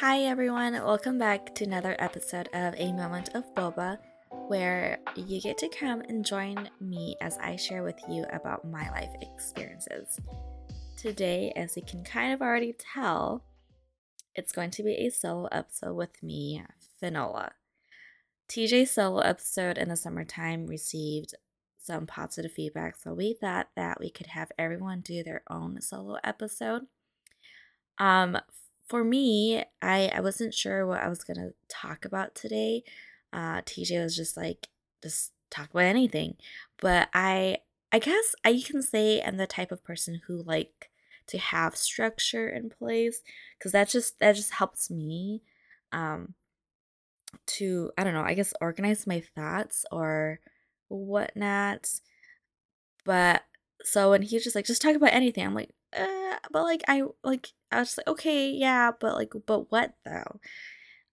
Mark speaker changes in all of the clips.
Speaker 1: Hi everyone, welcome back to another episode of A Moment of Boba, where you get to come and join me as I share with you about my life experiences. Today, as you can kind of already tell, it's going to be a solo episode with me, Finola. TJ's solo episode in the summertime received some positive feedback, so we thought that we could have everyone do their own solo episode. Um, for me, I I wasn't sure what I was gonna talk about today. Uh, TJ was just like, just talk about anything, but I I guess I can say I'm the type of person who like to have structure in place because that just that just helps me um to I don't know I guess organize my thoughts or whatnot. But so when he's just like just talk about anything, I'm like, uh, but like I like I was like, okay, yeah, but like, but what though?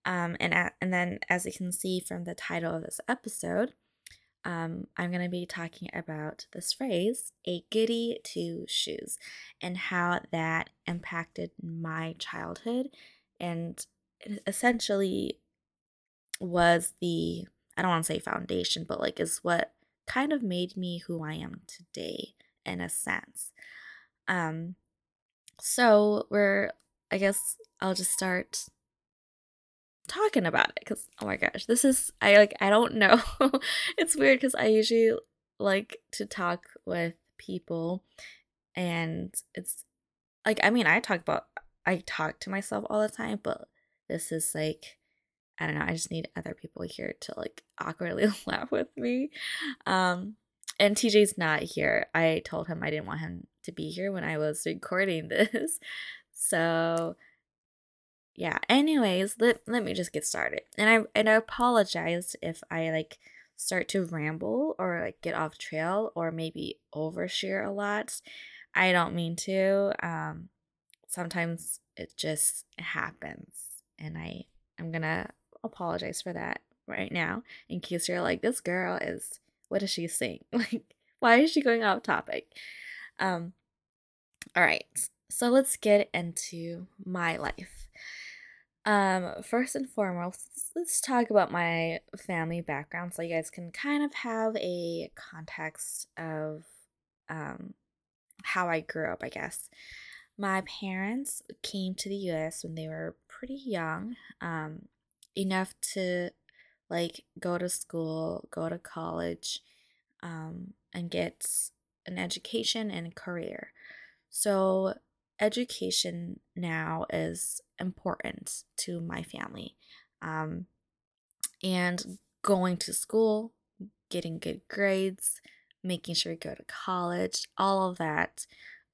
Speaker 1: Um, and at, and then as you can see from the title of this episode, um, I'm going to be talking about this phrase, a goody two shoes, and how that impacted my childhood and essentially was the, I don't want to say foundation, but like is what kind of made me who I am today in a sense. Um, so we're, I guess I'll just start talking about it because oh my gosh, this is I like I don't know. it's weird because I usually like to talk with people, and it's like I mean I talk about I talk to myself all the time, but this is like I don't know. I just need other people here to like awkwardly laugh with me. Um, and TJ's not here. I told him I didn't want him to be here when I was recording this. So yeah, anyways, let, let me just get started. And I and I apologize if I like start to ramble or like get off trail or maybe overshare a lot. I don't mean to. Um sometimes it just happens and I I'm going to apologize for that right now in case you're like this girl is what is she saying? Like why is she going off topic? Um all right, so let's get into my life. Um, first and foremost, let's talk about my family background so you guys can kind of have a context of um, how I grew up, I guess. My parents came to the US when they were pretty young, um, enough to like go to school, go to college, um, and get an education and a career. So, education now is important to my family. Um, and going to school, getting good grades, making sure you go to college, all of that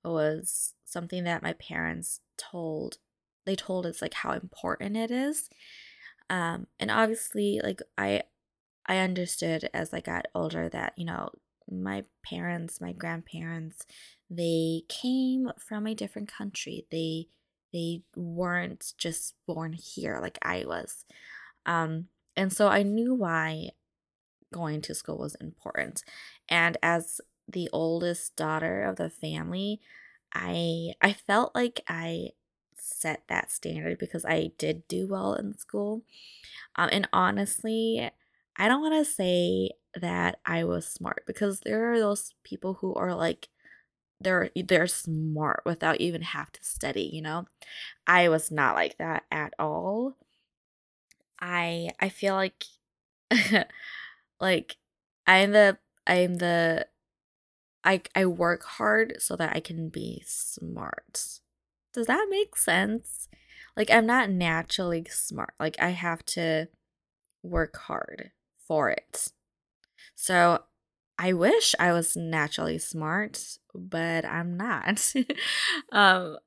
Speaker 1: was something that my parents told they told us like how important it is um and obviously like i i understood as i got older that you know my parents my grandparents they came from a different country. They they weren't just born here like I was. Um, and so I knew why going to school was important. And as the oldest daughter of the family, I I felt like I set that standard because I did do well in school. Um, and honestly, I don't want to say that I was smart because there are those people who are like they're they're smart without even have to study, you know? I was not like that at all. I I feel like like I'm the I'm the I I work hard so that I can be smart. Does that make sense? Like I'm not naturally smart. Like I have to work hard for it. So I wish I was naturally smart, but I'm not. um,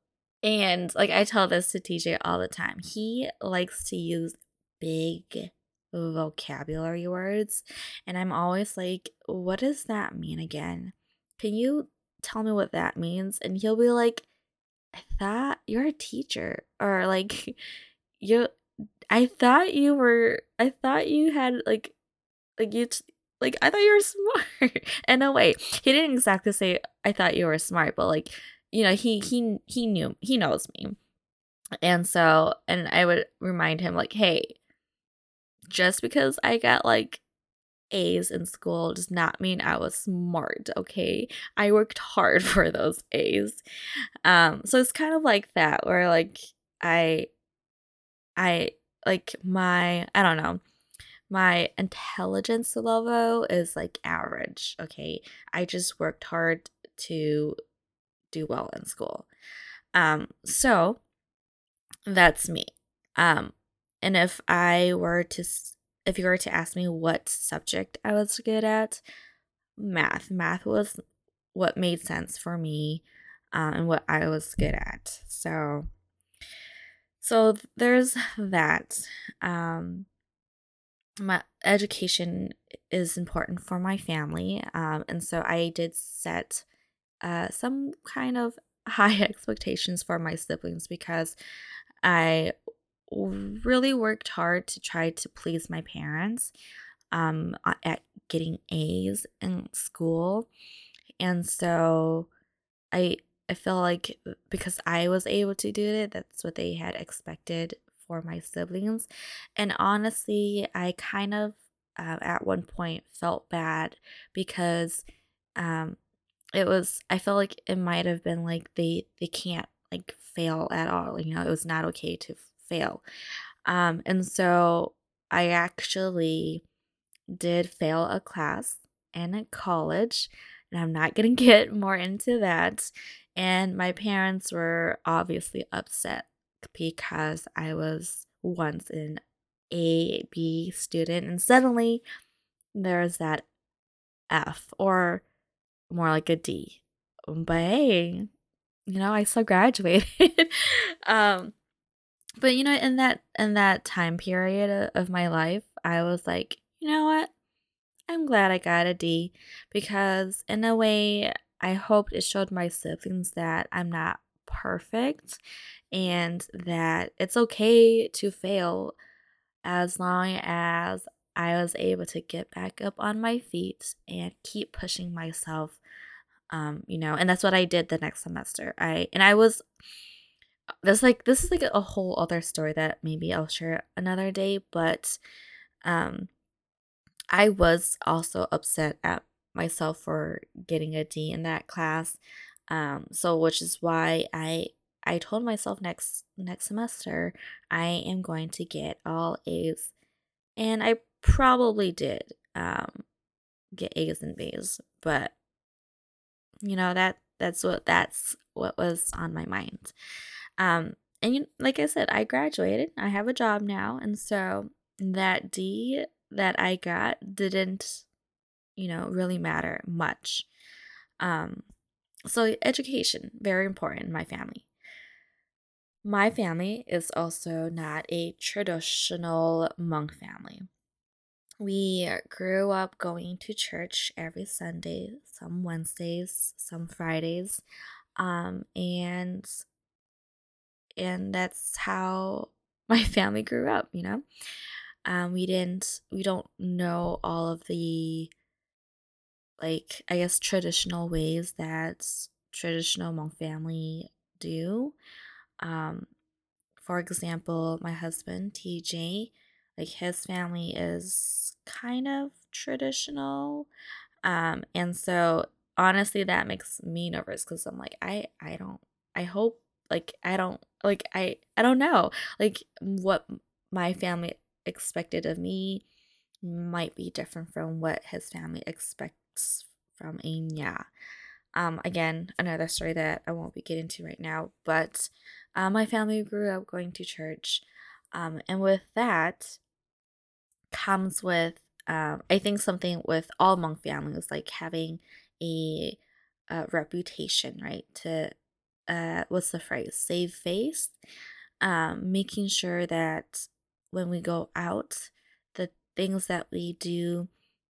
Speaker 1: and like I tell this to TJ all the time, he likes to use big vocabulary words. And I'm always like, what does that mean again? Can you tell me what that means? And he'll be like, I thought you're a teacher. Or like, you, I thought you were, I thought you had like, like you, t- like I thought you were smart. and no way, he didn't exactly say I thought you were smart, but like you know he he he knew he knows me. And so, and I would remind him, like, hey, just because I got like A's in school does not mean I was smart, okay? I worked hard for those A's. Um so it's kind of like that where like I I like my I don't know. My intelligence level is like average, okay? I just worked hard to do well in school. Um so that's me. Um and if I were to if you were to ask me what subject I was good at, math. Math was what made sense for me uh, and what I was good at. So, so there's that. Um, my education is important for my family, um, and so I did set uh, some kind of high expectations for my siblings because I really worked hard to try to please my parents um, at getting A's in school. And so I I feel like uh, because I was able to do it, that's what they had expected for my siblings. And honestly, I kind of uh, at one point felt bad because um, it was I felt like it might have been like they they can't like fail at all. You know, it was not okay to fail. Um, and so I actually did fail a class in a college, and I'm not going to get more into that. And my parents were obviously upset because I was once an A B student, and suddenly there's that F or more like a D. But hey, you know, I still graduated. um, but you know in that in that time period of my life i was like you know what? I'm glad i got a d because in a way i hoped it showed my siblings that i'm not perfect and that it's okay to fail as long as i was able to get back up on my feet and keep pushing myself. Um you know and that's what i did the next semester. I and i was this like this is like a whole other story that maybe I'll share another day, but um I was also upset at myself for getting a D in that class. Um so which is why I I told myself next next semester I am going to get all A's. And I probably did um get A's and B's, but you know that that's what that's what was on my mind. Um, and you, like I said, I graduated. I have a job now, and so that D that I got didn't, you know, really matter much. Um, so education very important in my family. My family is also not a traditional Hmong family. We grew up going to church every Sunday, some Wednesdays, some Fridays, um, and and that's how my family grew up you know? Um, we didn't we don't know all of the like i guess traditional ways that traditional Hmong family do. Um, for example my husband tj like his family is kind of traditional um, and so honestly that makes me nervous because i'm like i i don't i hope like i don't like i i don't know like what my family expected of me might be different from what his family expects from Anya. Um, again, another story that I won't be getting to right now, but uh, my family grew up going to church. Um, and with that comes with, um, I think, something with all Hmong families, like having a, a reputation, right? To uh, what's the phrase? Save face. Um, making sure that when we go out, the things that we do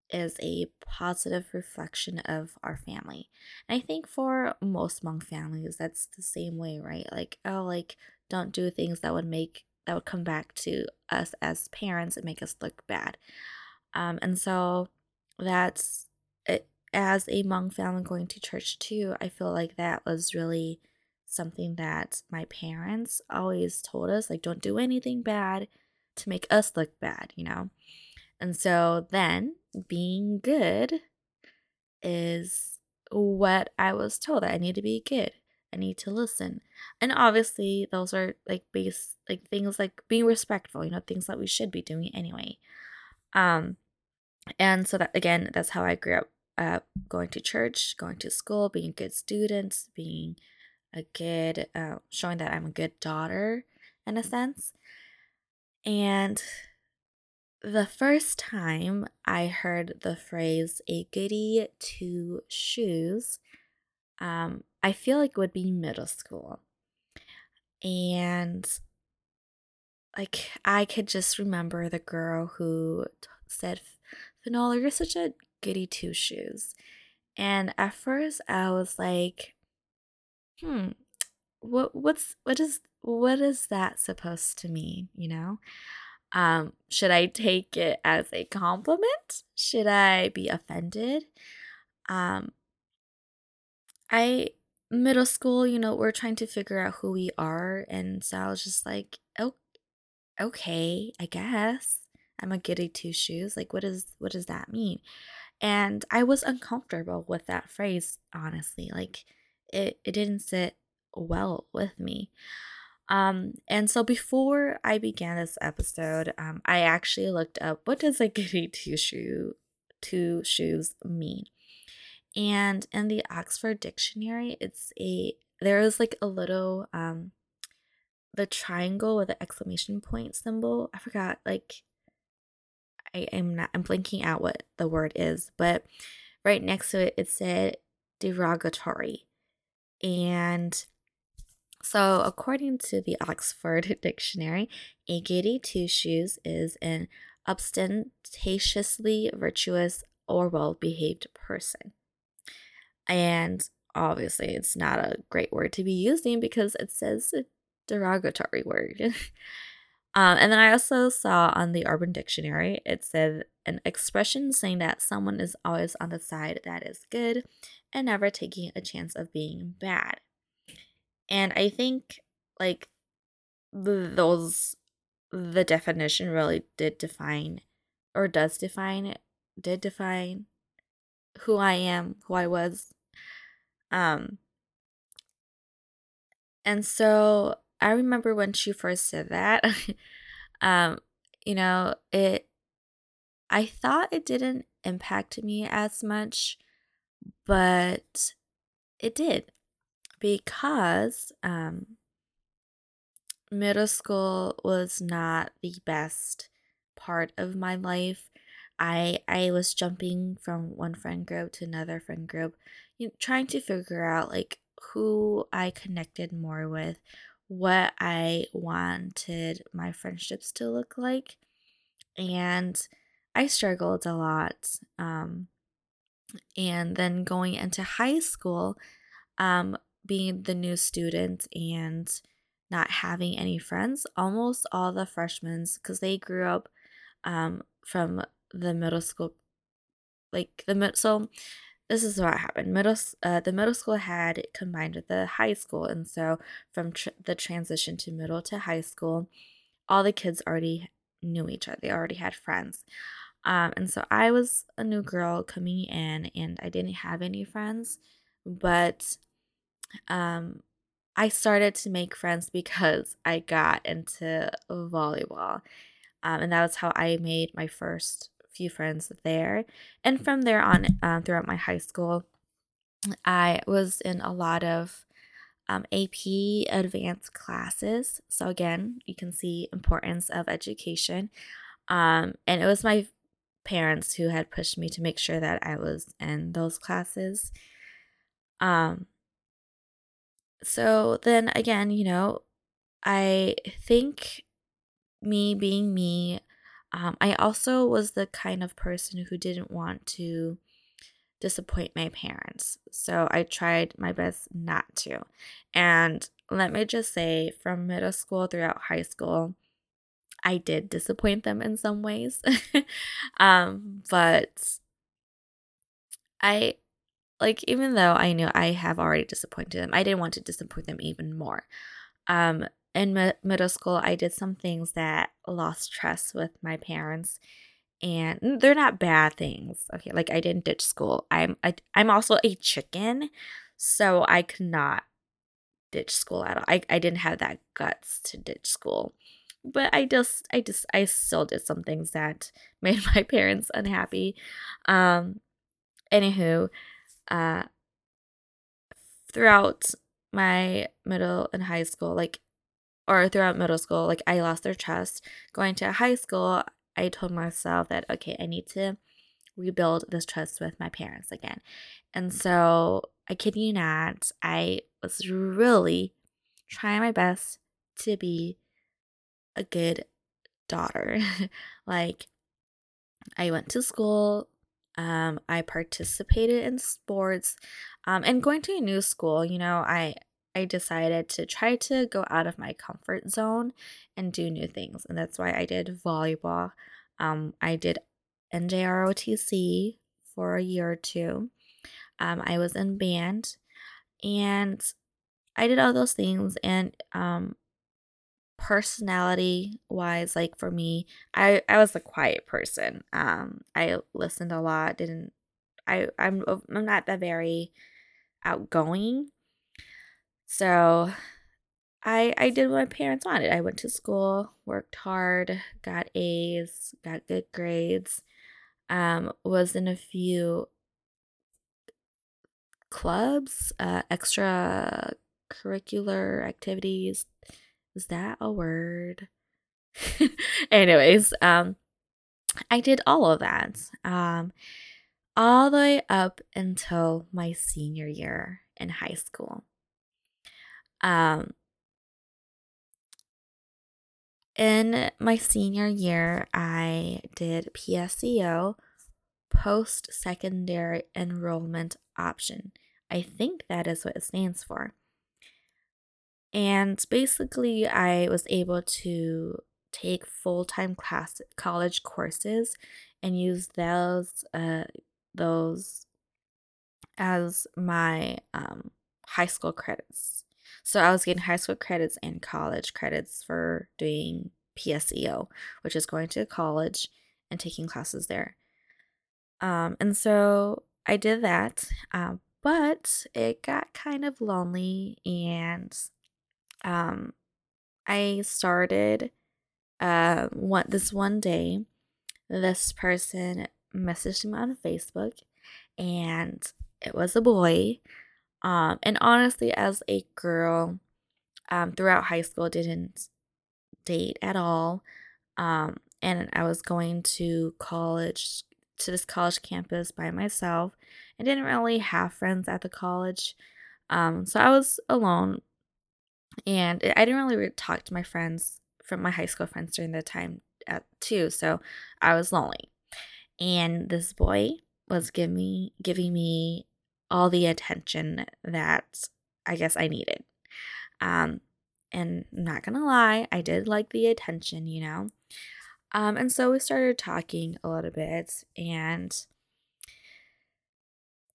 Speaker 1: is a positive reflection of our family. And I think for most Hmong families, that's the same way, right? Like, oh, like, don't do things that would make that would come back to us as parents and make us look bad. Um, and so that's it. As a Hmong family going to church too, I feel like that was really something that my parents always told us like, don't do anything bad to make us look bad, you know? And so then being good is what I was told I need to be good. I need to listen. And obviously those are like base like things like being respectful, you know, things that we should be doing anyway. Um and so that again, that's how I grew up uh going to church, going to school, being good students, being a good uh, showing that I'm a good daughter in a sense. And the first time I heard the phrase a goody two shoes, um, I feel like would be middle school. And like I could just remember the girl who t- said, Finola, you're such a goody two shoes. And at first I was like, hmm, what what's what is what is that supposed to mean, you know? Um, should I take it as a compliment? Should I be offended? Um, I middle school, you know, we're trying to figure out who we are, and so I was just like, oh, okay, I guess I'm a goody two shoes. Like, what is what does that mean? And I was uncomfortable with that phrase, honestly. Like, it it didn't sit well with me. Um, and so before I began this episode, um, I actually looked up what does a goody two shoe two shoes mean. And in the Oxford Dictionary, it's a there is like a little um the triangle with the exclamation point symbol. I forgot like I am not I'm blanking out what the word is, but right next to it it said derogatory. And so, according to the Oxford Dictionary, a giddy two shoes is an ostentatiously virtuous or well behaved person. And obviously, it's not a great word to be using because it says a derogatory word. um, and then I also saw on the Urban Dictionary, it said an expression saying that someone is always on the side that is good and never taking a chance of being bad. And I think like those the definition really did define or does define did define who I am, who I was. Um and so I remember when she first said that um you know, it I thought it didn't impact me as much, but it did because um, middle school was not the best part of my life. I I was jumping from one friend group to another friend group, you know, trying to figure out like who I connected more with, what I wanted my friendships to look like, and I struggled a lot. Um, and then going into high school, um, being the new student and not having any friends, almost all the freshmen, because they grew up um, from the middle school, like the mid. So this is what happened. Middle, uh, the middle school had combined with the high school, and so from tr- the transition to middle to high school, all the kids already knew each other. They already had friends. Um, and so I was a new girl coming in, and I didn't have any friends, but um, I started to make friends because I got into volleyball. Um, and that was how I made my first few friends there. And from there on, um, throughout my high school, I was in a lot of um, AP advanced classes. So again, you can see importance of education. Um, and it was my parents who had pushed me to make sure that I was in those classes. Um, so then again, you know, I think me being me, um, I also was the kind of person who didn't want to disappoint my parents. So I tried my best not to. And let me just say, from middle school throughout high school, I did disappoint them in some ways. um, but I like even though I knew I have already disappointed them, I didn't want to disappoint them even more. Um, in mi- middle school, I did some things that lost trust with my parents, and they're not bad things. Okay, like I didn't ditch school. I'm I, I'm also a chicken, so I could not ditch school at all. I, I didn't have that guts to ditch school. But I just I just I still did some things that made my parents unhappy. Um anywho, uh throughout my middle and high school, like or throughout middle school, like I lost their trust. Going to high school, I told myself that okay, I need to rebuild this trust with my parents again. And so I kid you not, I was really trying my best to be a good daughter. like I went to school, um, I participated in sports, um, and going to a new school, you know, I I decided to try to go out of my comfort zone and do new things, and that's why I did volleyball. Um, I did NJROTC for a year or two. Um, I was in band, and I did all those things. And um, personality wise, like for me, I I was a quiet person. Um, I listened a lot. Didn't I? I'm I'm not that very outgoing. So I I did what my parents wanted. I went to school, worked hard, got A's, got good grades. Um, was in a few clubs, uh, extra curricular activities. Is that a word? Anyways, um, I did all of that. Um, all the way up until my senior year in high school. Um, in my senior year, I did PSEO, post secondary enrollment option. I think that is what it stands for. And basically, I was able to take full time class college courses and use those uh, those as my um, high school credits. So I was getting high school credits and college credits for doing PSEO, which is going to college and taking classes there. Um, and so I did that, um, but it got kind of lonely, and um, I started uh, one this one day. This person messaged me on Facebook, and it was a boy. Um, and honestly, as a girl, um, throughout high school, didn't date at all. Um, and I was going to college to this college campus by myself. I didn't really have friends at the college. Um, so I was alone and I didn't really talk to my friends from my high school friends during the time at too. So I was lonely. And this boy was giving me giving me all the attention that I guess I needed. Um, and I'm not gonna lie, I did like the attention, you know. Um, and so we started talking a little bit, and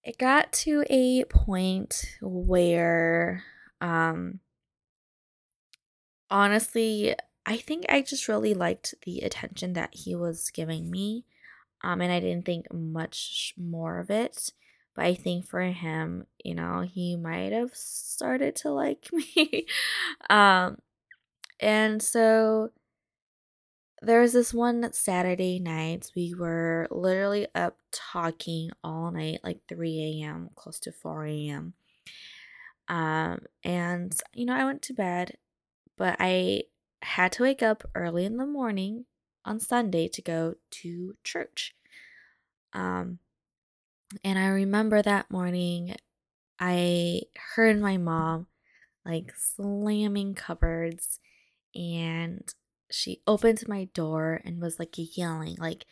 Speaker 1: it got to a point where, um, honestly, I think I just really liked the attention that he was giving me. Um, and I didn't think much more of it. But I think for him, you know, he might have started to like me. um, and so there was this one Saturday night, we were literally up talking all night, like 3 a.m., close to 4 a.m. Um, and you know, I went to bed, but I had to wake up early in the morning on Sunday to go to church. Um, and I remember that morning, I heard my mom like slamming cupboards and she opened my door and was like yelling like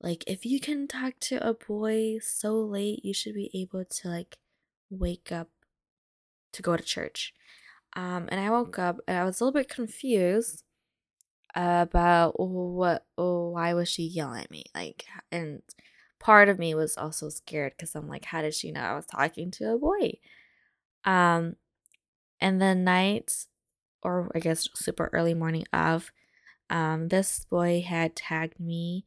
Speaker 1: like if you can talk to a boy so late you should be able to like wake up to go to church. Um and i woke up and i was a little bit confused about what why was she yelling at me like and part of me was also scared because I'm like, how did she know I was talking to a boy? Um, and the night, or I guess super early morning of, um, this boy had tagged me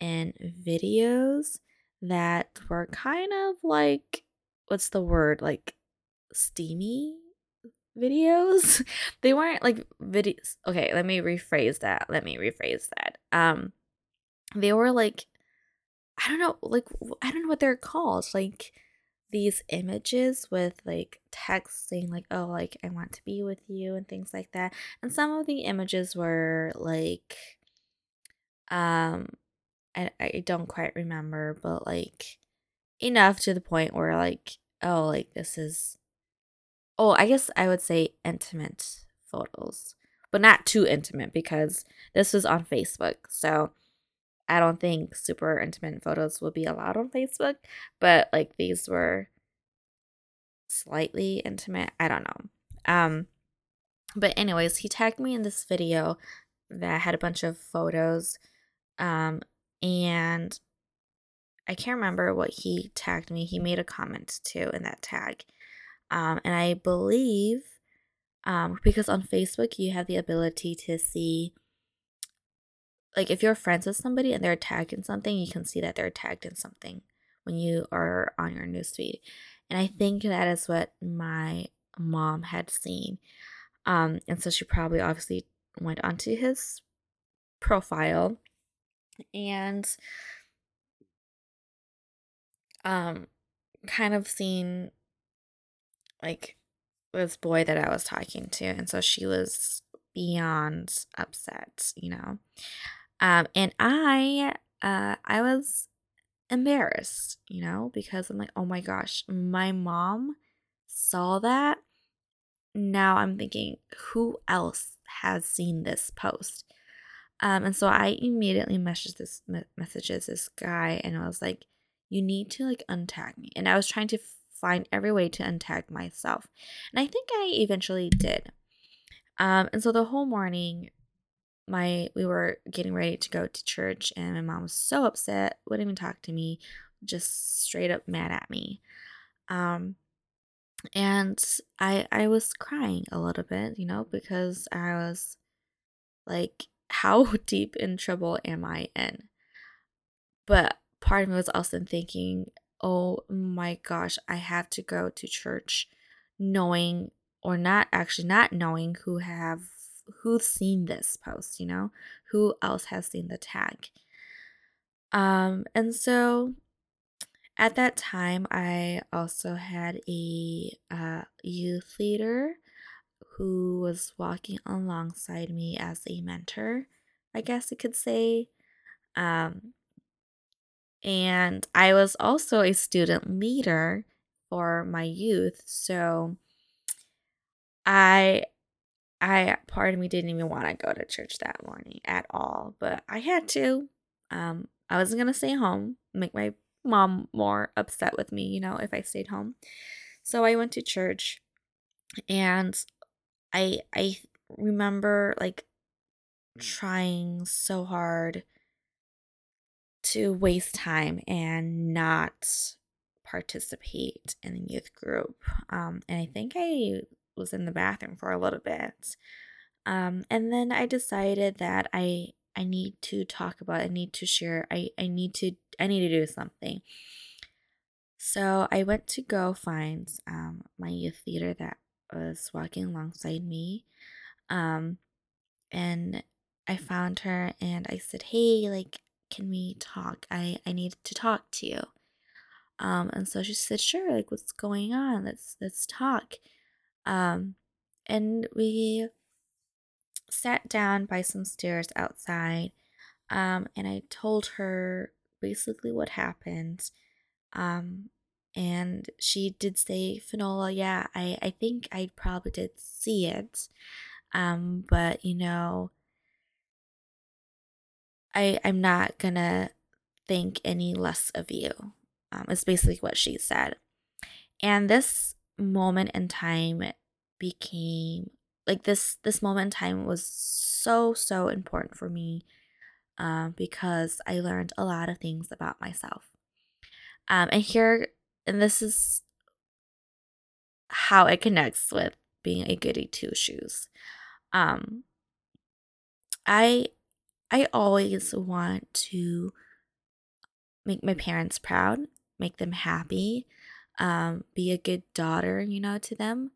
Speaker 1: in videos that were kind of like, what's the word? Like steamy videos. they weren't like videos. Okay, let me rephrase that. Let me rephrase that. Um, they were like, I don't know, like I don't know what they're called. Like these images with like text saying like oh like i want to be with you and things like that and some of the images were like um i, I don't quite remember but like enough to the point where like oh like this is oh i guess i would say intimate photos but not too intimate because this was on facebook so I don't think super intimate photos will be allowed on Facebook, but like these were slightly intimate. I don't know. Um but anyways, he tagged me in this video that had a bunch of photos um and I can't remember what he tagged me. He made a comment too in that tag. Um and I believe um because on Facebook you have the ability to see like if you're friends with somebody and they're tagged in something, you can see that they're tagged in something when you are on your newsfeed. And I think that is what my mom had seen. Um, and so she probably obviously went onto his profile and um kind of seen like this boy that I was talking to. And so she was beyond upset, you know. Um, and I, uh, I was embarrassed, you know, because I'm like, oh my gosh, my mom saw that. Now I'm thinking, who else has seen this post? Um, and so I immediately messaged this messages this guy, and I was like, you need to like untag me. And I was trying to find every way to untag myself, and I think I eventually did. Um, and so the whole morning, my we were getting ready to go to church and my mom was so upset wouldn't even talk to me just straight up mad at me. Um and i i was crying a little bit you know because i was like how deep in trouble am i in? But part of me was also thinking oh my gosh i have to go to church knowing or not actually not knowing who have who's seen this post, you know? Who else has seen the tag? Um, and so at that time, I also had a uh, youth leader who was walking alongside me as a mentor, I guess you could say. Um, and I was also a student leader for my youth. So I I part of me didn't even want to go to church that morning at all, but I had to. Um, I wasn't gonna stay home, make my mom more upset with me, you know, if I stayed home. So I went to church, and I I remember like trying so hard to waste time and not participate in the youth group. Um, and I think I was in the bathroom for a little bit. Um, and then I decided that I I need to talk about, I need to share, I, I need to I need to do something. So I went to go find um, my youth leader that was walking alongside me. Um, and I found her and I said, Hey, like, can we talk? I, I need to talk to you. Um, and so she said, Sure, like what's going on? Let's let's talk. Um, and we sat down by some stairs outside. Um, and I told her basically what happened. Um, and she did say, Finola, yeah, I, I think I probably did see it. Um, but you know, I I'm not gonna think any less of you. Um, is basically what she said. And this moment in time became like this this moment in time was so so important for me um, because I learned a lot of things about myself. Um, and here, and this is how it connects with being a goody two shoes. Um, I I always want to make my parents proud, make them happy, um, be a good daughter, you know, to them.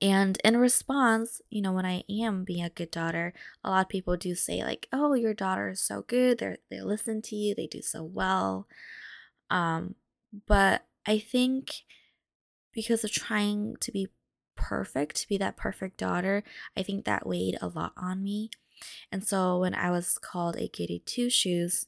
Speaker 1: And in response, you know, when I am being a good daughter, a lot of people do say like, "Oh, your daughter is so good. They're they listen to you. They do so well." Um, but I think because of trying to be perfect, to be that perfect daughter, I think that weighed a lot on me. And so when I was called a goody two shoes,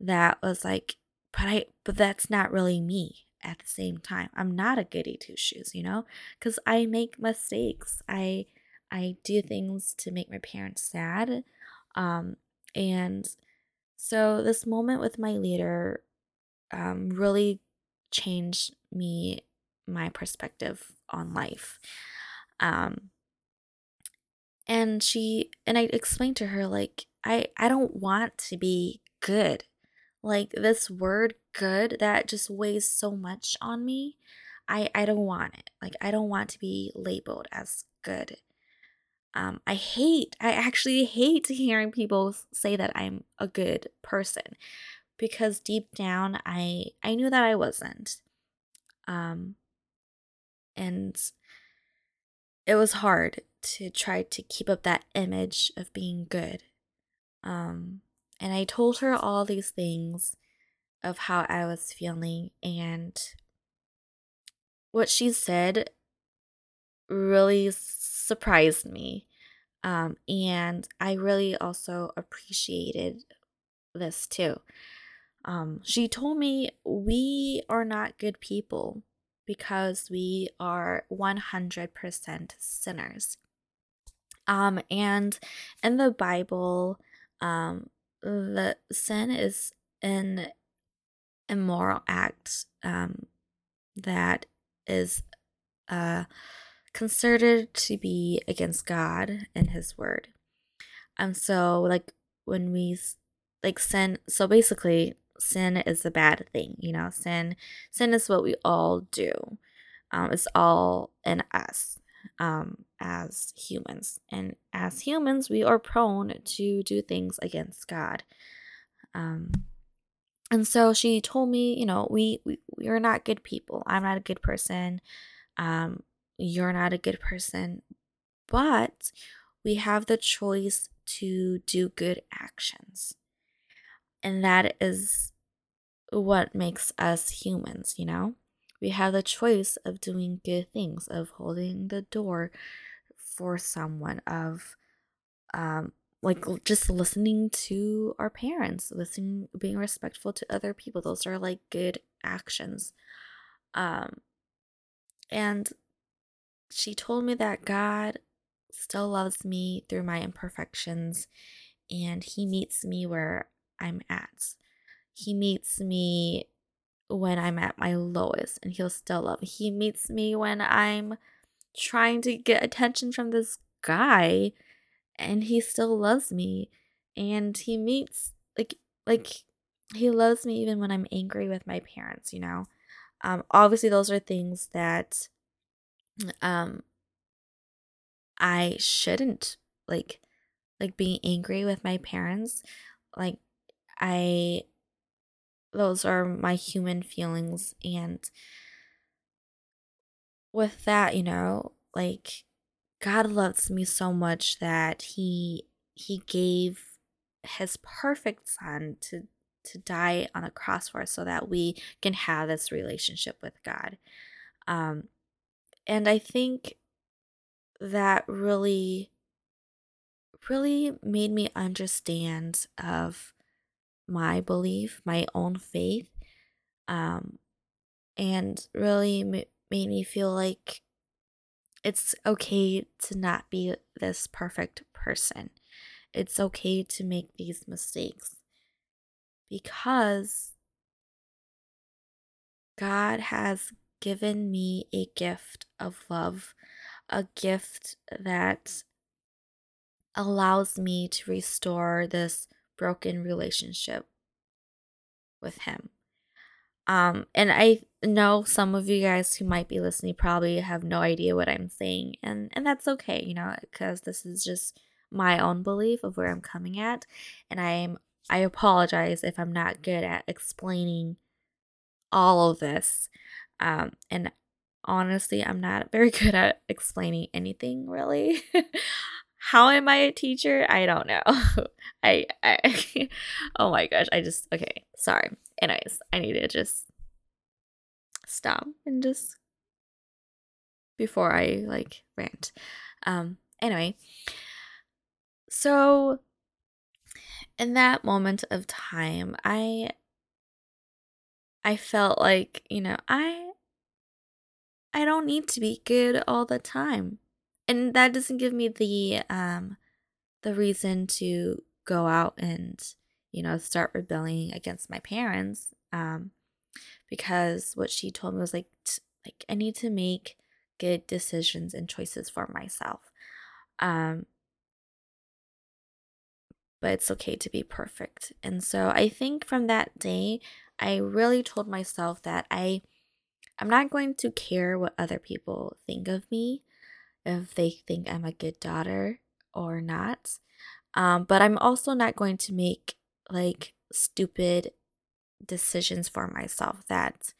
Speaker 1: that was like, but I, but that's not really me at the same time. I'm not a goody two shoes, you know, because I make mistakes. I, I do things to make my parents sad. Um, and so this moment with my leader um, really changed me, my perspective on life. Um, and she and I explained to her like I I don't want to be good. Like this word good that just weighs so much on me. I I don't want it. Like I don't want to be labeled as good. Um, I hate, I actually hate hearing people say that I'm a good person because deep down I I knew that I wasn't. Um and it was hard to try to keep up that image of being good. Um and I told her all these things of how I was feeling and what she said really surprised me. Um, and I really also appreciated this too. Um, she told me we are not good people because we are 100% sinners. Um, and in the Bible, um, the sin is an immoral act um, that is uh, considered to be against God and His Word. Um, so like when we like sin, so basically sin is a bad thing you know? Sin sin is what we all do. Um, it's all in us um, as humans. And as humans we are prone to do things against god. Um, and so she told me you know we, we we're not good people. I'm not a good person. Um, you're not a good person. But we have the choice to do good actions. And that is what makes us humans, you know? We have the choice of doing good things, of holding the door for someone, of um, like just listening to our parents, listening, being respectful to other people. Those are like good actions. Um, and she told me that God still loves me through my imperfections and he meets me where I'm at. He meets me when I'm at my lowest and he'll still love me. He meets me when I'm trying to get attention from this guy and he still loves me. And he meets like like he loves me even when I'm angry with my parents, you know. Um obviously those are things that um I shouldn't like like being angry with my parents like I those are my human feelings and with that, you know, like God loves me so much that he he gave his perfect son to to die on a cross for us so that we can have this relationship with God. Um and I think that really really made me understand of my belief, my own faith, um, and really m- made me feel like it's okay to not be this perfect person. It's okay to make these mistakes because God has given me a gift of love, a gift that allows me to restore this broken relationship with him. Um, and I know some of you guys who might be listening probably have no idea what I'm saying, and and that's okay, you know, because this is just my own belief of where I'm coming at, and I'm I apologize if I'm not good at explaining all of this. Um, and honestly, I'm not very good at explaining anything really. How am I a teacher? I don't know. I, I oh my gosh, I just okay, sorry. Anyways, I need to just stop and just before I like rant. Um anyway, so in that moment of time, I I felt like, you know, I I don't need to be good all the time. And that doesn't give me the um the reason to go out and, you know, start rebelling against my parents. Um because what she told me was like t- like I need to make good decisions and choices for myself. Um but it's okay to be perfect. And so I think from that day, I really told myself that I I'm not going to care what other people think of me if they think I'm a good daughter or not. Um, but I'm also not going to make like stupid decisions for myself that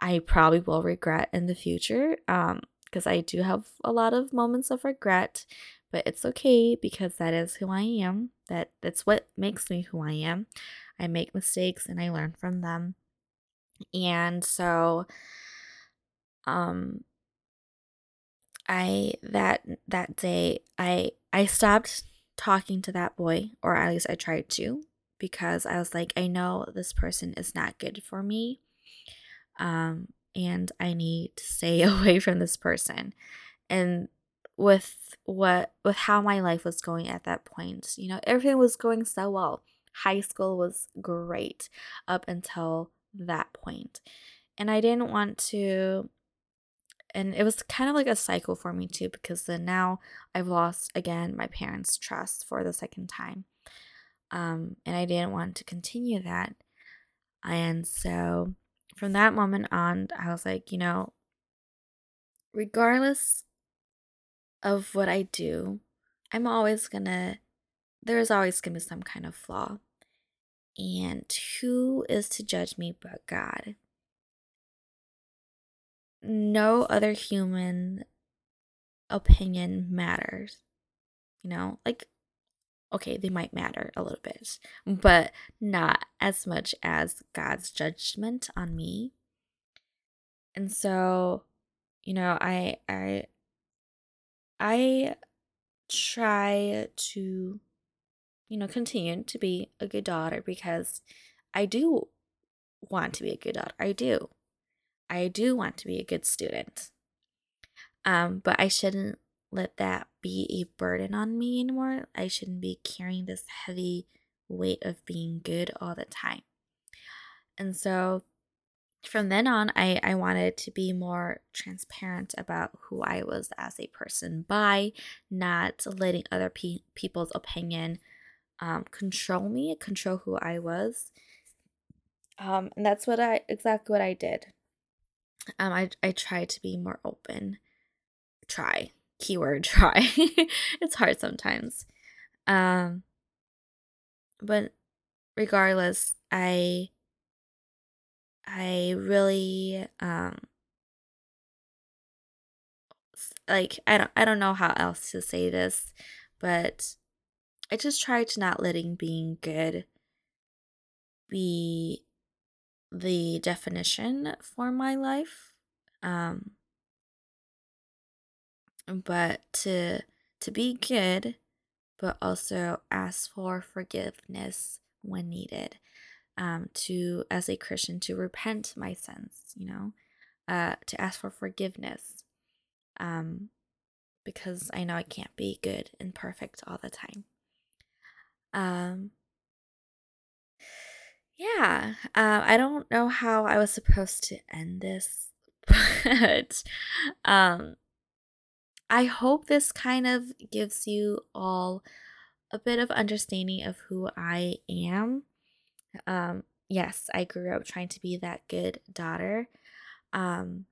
Speaker 1: I probably will regret in the future. Um, because I do have a lot of moments of regret, but it's okay because that is who I am. That that's what makes me who I am. I make mistakes and I learn from them. And so um I that that day I I stopped talking to that boy or at least I tried to because I was like I know this person is not good for me. Um and I need to stay away from this person. And with what with how my life was going at that point, you know, everything was going so well. High school was great up until that point. And I didn't want to and it was kind of like a cycle for me too because then now I've lost again my parents' trust for the second time. Um, and I didn't want to continue that. And so from that moment on, I was like, you know, regardless of what I do, I'm always gonna, there's always gonna be some kind of flaw. And who is to judge me but God? No other human opinion matters. You know, like, okay, they might matter a little bit, but not as much as God's judgment on me. And so, you know, I, I, I try to, you know, continue to be a good daughter because I do want to be a good daughter. I do. I do want to be a good student. Um, but I shouldn't let that be a burden on me anymore. I shouldn't be carrying this heavy weight of being good all the time. And so from then on, I, I wanted to be more transparent about who I was as a person by not letting other pe- people's opinion um, control me, control who I was. Um, and that's what I exactly what I did um, I I try to be more open. Try keyword try. it's hard sometimes. Um, but regardless, I I really um like I don't I don't know how else to say this, but I just try to not letting being good be the definition for my life. Um, but to to be good, but also ask for forgiveness when needed. Um, to as a Christian to repent my sins, you know, uh, to ask for forgiveness. Um, because I know I can't be good and perfect all the time. Um, yeah, uh, I don't know how I was supposed to end this, but um, I hope this kind of gives you all a bit of understanding of who I am. Um, yes, I grew up trying to be that good daughter. Um,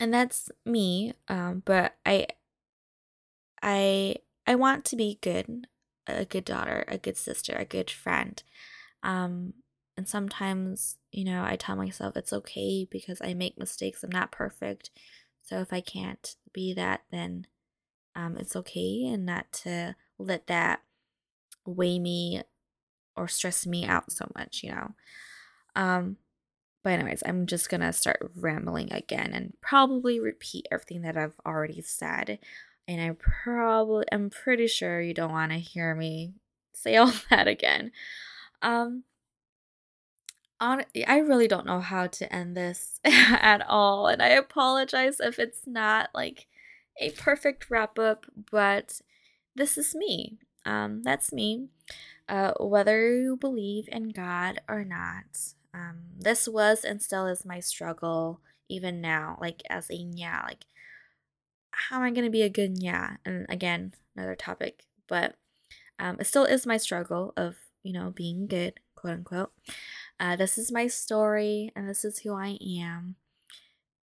Speaker 1: and that's me. Um, but I, I, I want to be good, a good daughter, a good sister, a good friend. Um, and sometimes, you know, I tell myself it's okay because I make mistakes. I'm not perfect. So if I can't be that, then um, it's okay and not to let that weigh me or stress me out so much, you know. Um, but anyways, I'm just gonna start rambling again and probably repeat everything that I've already said. And I probably I'm pretty sure you don't want to hear me say all that again. Um on I really don't know how to end this at all and I apologize if it's not like a perfect wrap up, but this is me. Um that's me. Uh whether you believe in God or not. Um this was and still is my struggle even now like as a yeah like how am I to be a good yeah? And again, another topic, but um, it still is my struggle of, you know, being good, quote unquote. Uh, this is my story and this is who I am.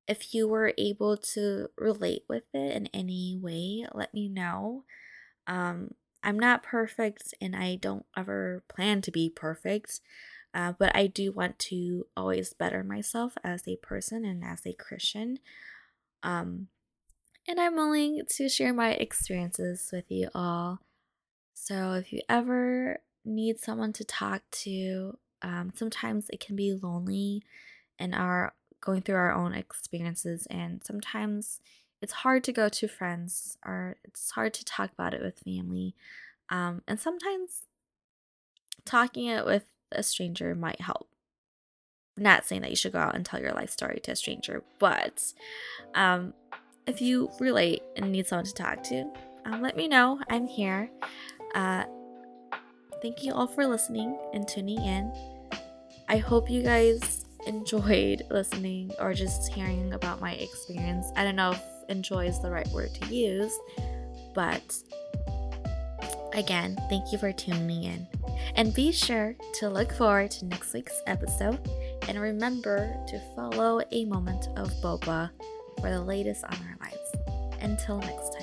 Speaker 1: If you were able to relate with it in any way, let me know. Um, I'm not perfect and I don't ever plan to be perfect, uh, but I do want to always better myself as a person and as a Christian. Um, and I'm willing to share my experiences with you all. So if you ever need someone to talk to, um, sometimes it can be lonely and our going through our own experiences, and sometimes it's hard to go to friends or it's hard to talk about it with family. Um, and sometimes talking it with a stranger might help. Not saying that you should go out and tell your life story to a stranger, but um, if you relate and need someone to talk to, um, let me know. I'm here. Uh, thank you all for listening and tuning in. I hope you guys enjoyed listening or just hearing about my experience. I don't know if enjoy is the right word to use, but again, thank you for tuning in. And be sure to look forward to next week's episode. And remember to follow a moment of boba for the latest on our lives. Until next time.